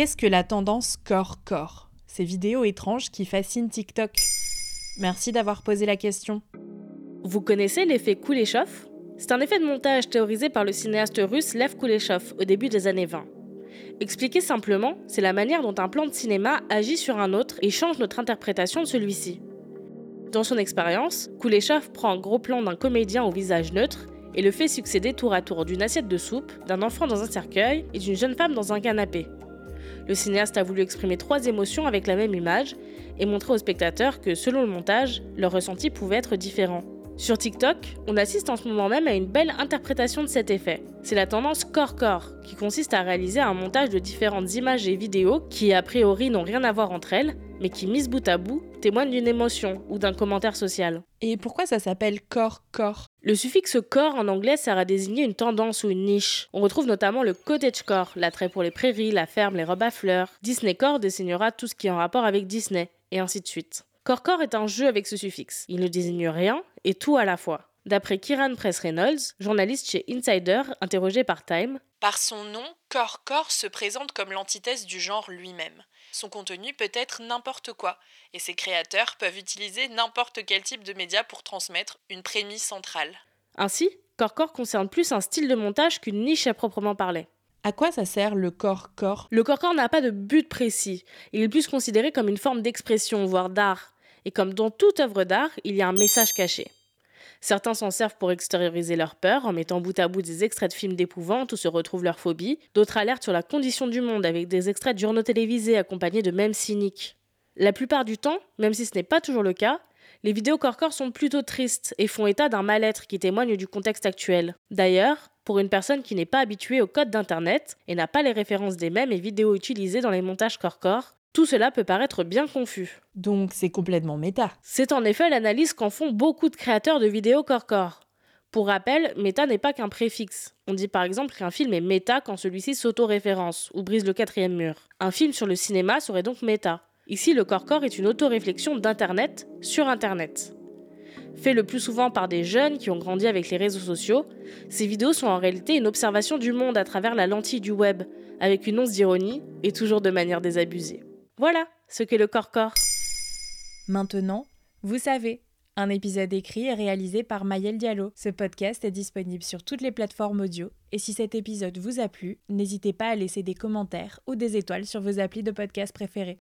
Qu'est-ce que la tendance corps-corps? Ces vidéos étranges qui fascinent TikTok Merci d'avoir posé la question. Vous connaissez l'effet Kuleshov C'est un effet de montage théorisé par le cinéaste russe Lev Kuleshov au début des années 20. Expliqué simplement, c'est la manière dont un plan de cinéma agit sur un autre et change notre interprétation de celui-ci. Dans son expérience, Kuleshov prend un gros plan d'un comédien au visage neutre et le fait succéder tour à tour d'une assiette de soupe, d'un enfant dans un cercueil et d'une jeune femme dans un canapé. Le cinéaste a voulu exprimer trois émotions avec la même image et montrer aux spectateurs que selon le montage, leur ressenti pouvait être différent. Sur TikTok, on assiste en ce moment même à une belle interprétation de cet effet. C'est la tendance corps-corps, qui consiste à réaliser un montage de différentes images et vidéos qui a priori n'ont rien à voir entre elles, mais qui, mises bout à bout, témoignent d'une émotion ou d'un commentaire social. Et pourquoi ça s'appelle corps-corps Le suffixe corps en anglais sert à désigner une tendance ou une niche. On retrouve notamment le cottagecore, l'attrait pour les prairies, la ferme, les robes à fleurs. Disneycore désignera tout ce qui est en rapport avec Disney, et ainsi de suite. Corps-corps est un jeu avec ce suffixe. Il ne désigne rien et tout à la fois. D'après Kiran Press Reynolds, journaliste chez Insider, interrogé par Time, Par son nom, Corps-Corps se présente comme l'antithèse du genre lui-même. Son contenu peut être n'importe quoi, et ses créateurs peuvent utiliser n'importe quel type de média pour transmettre une prémisse centrale. Ainsi, Corps-Corps concerne plus un style de montage qu'une niche à proprement parler. À quoi ça sert le corps-corps Le corps-corps n'a pas de but précis. Il est plus considéré comme une forme d'expression, voire d'art. Et comme dans toute œuvre d'art, il y a un message caché. Certains s'en servent pour extérioriser leur peur en mettant bout à bout des extraits de films d'épouvante où se retrouvent leurs phobies. D'autres alertent sur la condition du monde avec des extraits de journaux télévisés accompagnés de mèmes cyniques. La plupart du temps, même si ce n'est pas toujours le cas, les vidéos corps-corps sont plutôt tristes et font état d'un mal-être qui témoigne du contexte actuel. D'ailleurs, pour une personne qui n'est pas habituée au code d'Internet et n'a pas les références des mèmes et vidéos utilisées dans les montages corps-corps, tout cela peut paraître bien confus. Donc c'est complètement méta. C'est en effet l'analyse qu'en font beaucoup de créateurs de vidéos corps-corps. Pour rappel, méta n'est pas qu'un préfixe. On dit par exemple qu'un film est méta quand celui-ci s'auto-référence ou brise le quatrième mur. Un film sur le cinéma serait donc méta. Ici, le corps-corps est une auto-réflexion d'Internet sur Internet. Fait le plus souvent par des jeunes qui ont grandi avec les réseaux sociaux, ces vidéos sont en réalité une observation du monde à travers la lentille du web, avec une once d'ironie et toujours de manière désabusée. Voilà ce qu'est le corps-corps. Maintenant, vous savez. Un épisode écrit et réalisé par Mayel Diallo. Ce podcast est disponible sur toutes les plateformes audio. Et si cet épisode vous a plu, n'hésitez pas à laisser des commentaires ou des étoiles sur vos applis de podcast préférés.